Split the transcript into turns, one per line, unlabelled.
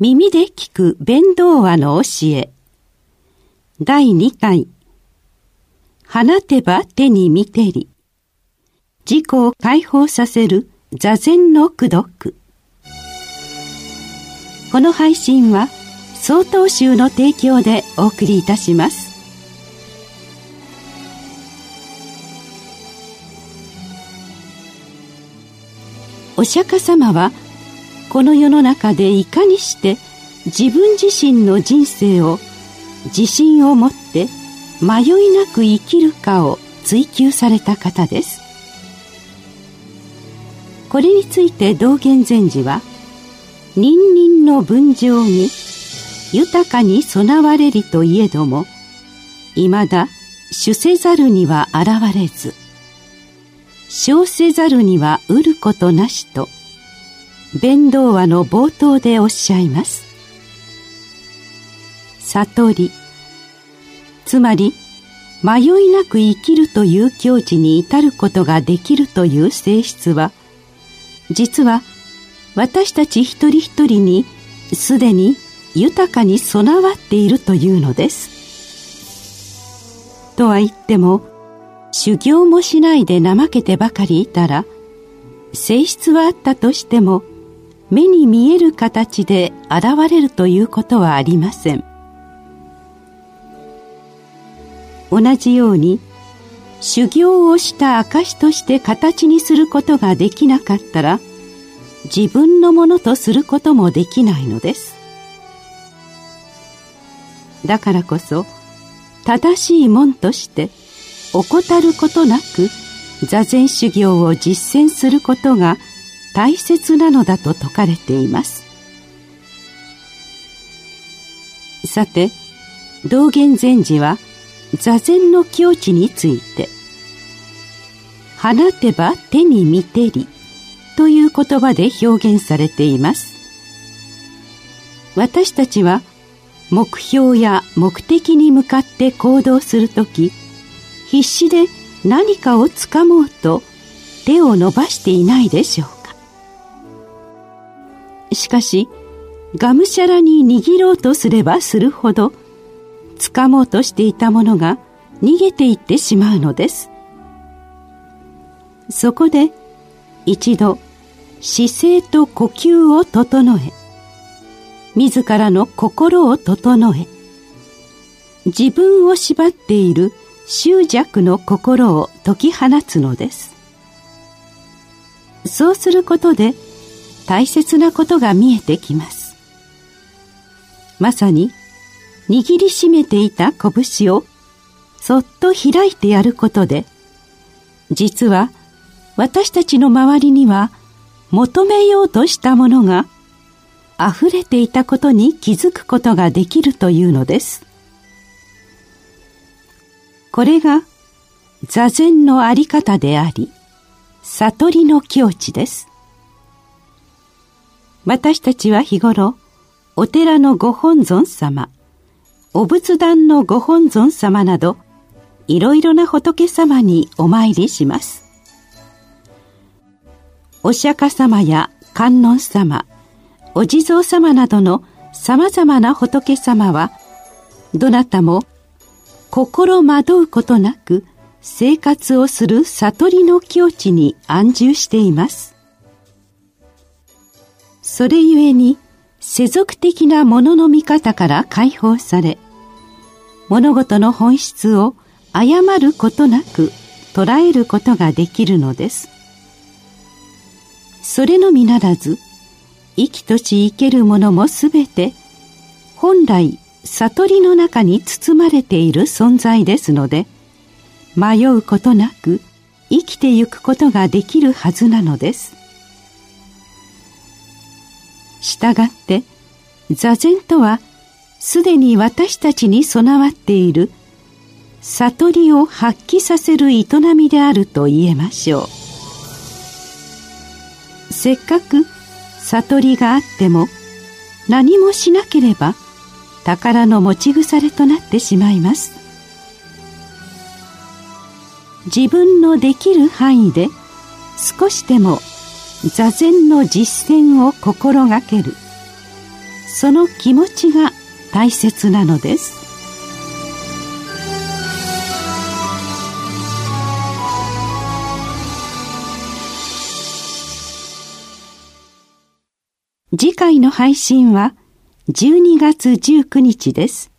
耳で聞く弁道話の教え。第2回。放てば手に見てり。自己を解放させる。座禅の功。読この配信は曹洞宗の提供でお送りいたします。お釈迦様はこの世の中でいかにして自分自身の人生を自信を持って迷いなく生きるかを追求された方です。これについて道元禅師は「人人の分情に豊かに備われりといえどもいまだ主せざるには現れず小せざるには得ることなし」と「弁道話の冒頭でおっしゃいます。悟り。つまり迷いなく生きるという境地に至ることができるという性質は実は私たち一人一人にすでに豊かに備わっているというのです。とは言っても修行もしないで怠けてばかりいたら性質はあったとしても目に見える形で現れるということはありません。同じように修行をした証として形にすることができなかったら自分のものとすることもできないのです。だからこそ正しい門として怠ることなく座禅修行を実践することが大切なのだと説かれています。さて道元禅師は座禅の境地について「放てば手に見てり」という言葉で表現されています。私たちは目標や目的に向かって行動する時必死で何かをつかもうと手を伸ばしていないでしょう。しかしがむしゃらに握ろうとすればするほど掴もうとしていたものが逃げていってしまうのです。そこで一度姿勢と呼吸を整え自らの心を整え自分を縛っている執着の心を解き放つのです。そうすることで大切なことが見えてきます。まさに握りしめていた拳をそっと開いてやることで実は私たちの周りには求めようとしたものが溢れていたことに気づくことができるというのです。これが座禅のあり方であり悟りの境地です。私たちは日頃お寺のご本尊様お仏壇のご本尊様などいろいろな仏様にお参りします。お釈迦様や観音様お地蔵様などのさまざまな仏様はどなたも心惑うことなく生活をする悟りの境地に安住しています。それゆえに世俗的なものの見方から解放され物事の本質を誤ることなく捉えることができるのです。それのみならず生きとし生けるものもすべて本来悟りの中に包まれている存在ですので迷うことなく生きてゆくことができるはずなのです。したがって座禅とはすでに私たちに備わっている悟りを発揮させる営みであると言えましょう。せっかく悟りがあっても何もしなければ宝の持ち腐れとなってしまいます。自分のできる範囲で少しでも座禅の実践を心がけるその気持ちが大切なのです次回の配信は12月19日です。